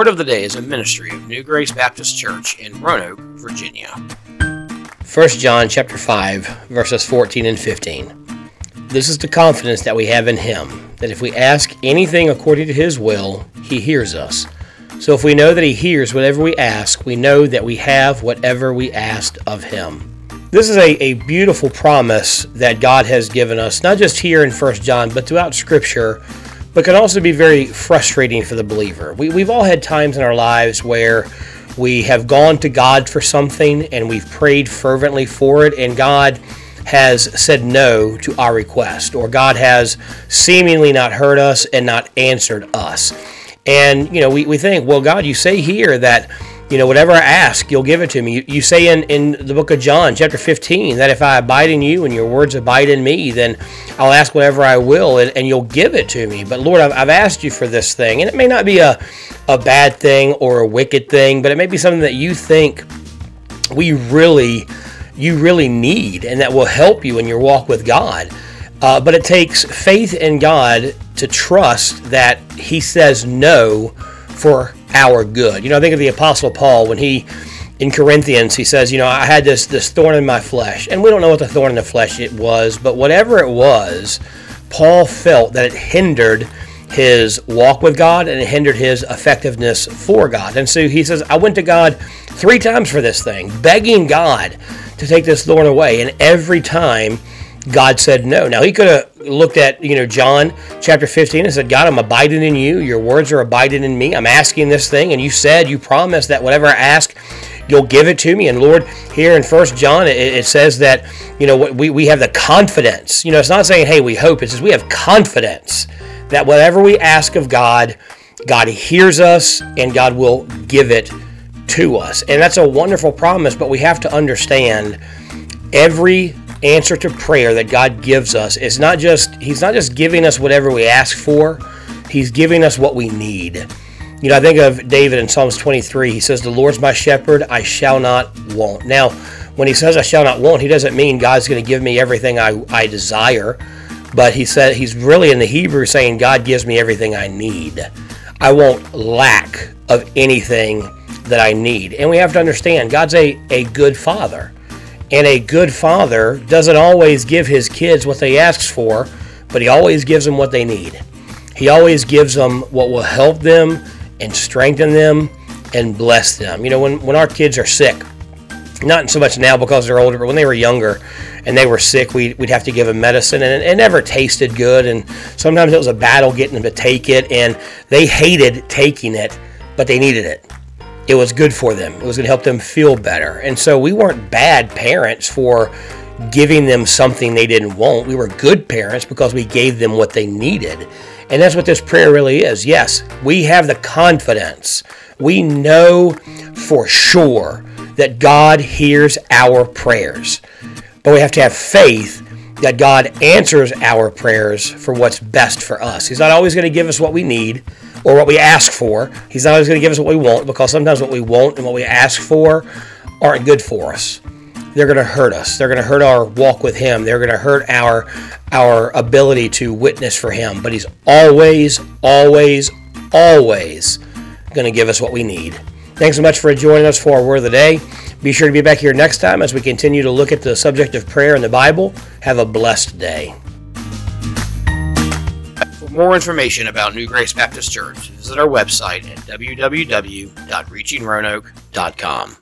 Word of the Day is a ministry of New Grace Baptist Church in Roanoke, Virginia. 1 John chapter 5, verses 14 and 15. This is the confidence that we have in him, that if we ask anything according to his will, he hears us. So if we know that he hears whatever we ask, we know that we have whatever we asked of him. This is a, a beautiful promise that God has given us, not just here in 1 John, but throughout Scripture but can also be very frustrating for the believer. We, we've all had times in our lives where we have gone to God for something and we've prayed fervently for it, and God has said no to our request, or God has seemingly not heard us and not answered us. And, you know, we, we think, well, God, you say here that you know, whatever I ask, you'll give it to me. You, you, say in, in the book of John, chapter 15, that if I abide in you and your words abide in me, then I'll ask whatever I will and, and you'll give it to me. But Lord, I've, I've asked you for this thing. And it may not be a, a bad thing or a wicked thing, but it may be something that you think we really, you really need and that will help you in your walk with God. Uh, but it takes faith in God to trust that He says no for our good. You know, I think of the Apostle Paul when he in Corinthians he says, you know, I had this this thorn in my flesh, and we don't know what the thorn in the flesh it was, but whatever it was, Paul felt that it hindered his walk with God and it hindered his effectiveness for God. And so he says, I went to God three times for this thing, begging God to take this thorn away, and every time God said no. Now he could have looked at, you know, John chapter 15 and said, God, I'm abiding in you. Your words are abiding in me. I'm asking this thing. And you said, you promised that whatever I ask, you'll give it to me. And Lord, here in First John, it, it, says that, you know, we, we have the confidence. You know, it's not saying, hey, we hope. It says we have confidence that whatever we ask of God, God hears us and God will give it to us. And that's a wonderful promise, but we have to understand every answer to prayer that God gives us is not just He's not just giving us whatever we ask for, He's giving us what we need. You know, I think of David in Psalms 23. He says, The Lord's my shepherd, I shall not want. Now, when he says I shall not want, he doesn't mean God's going to give me everything I, I desire, but he said he's really in the Hebrew saying God gives me everything I need. I won't lack of anything that I need. And we have to understand God's a, a good father. And a good father doesn't always give his kids what they ask for, but he always gives them what they need. He always gives them what will help them and strengthen them and bless them. You know, when, when our kids are sick, not so much now because they're older, but when they were younger and they were sick, we, would have to give them medicine, and it, it never tasted good. And sometimes it was a battle getting them to take it, and they hated taking it, but they needed it it was good for them. It was going to help them feel better. And so we weren't bad parents for giving them something they didn't want. We were good parents because we gave them what they needed. And that's what this prayer really is. Yes, we have the confidence. We know for sure that God hears our prayers. But we have to have faith that God answers our prayers for what's best for us. He's not always going to give us what we need or what we ask for. He's not always going to give us what we want because sometimes what we want and what we ask for aren't good for us. They're going to hurt us. They're going to hurt our walk with Him. They're going to hurt our our ability to witness for Him. But He's always, always, always going to give us what we need. Thanks so much for joining us for our Word of the Day. Be sure to be back here next time as we continue to look at the subject of prayer in the Bible. Have a blessed day. For more information about New Grace Baptist Church, visit our website at www.reachingroanoke.com.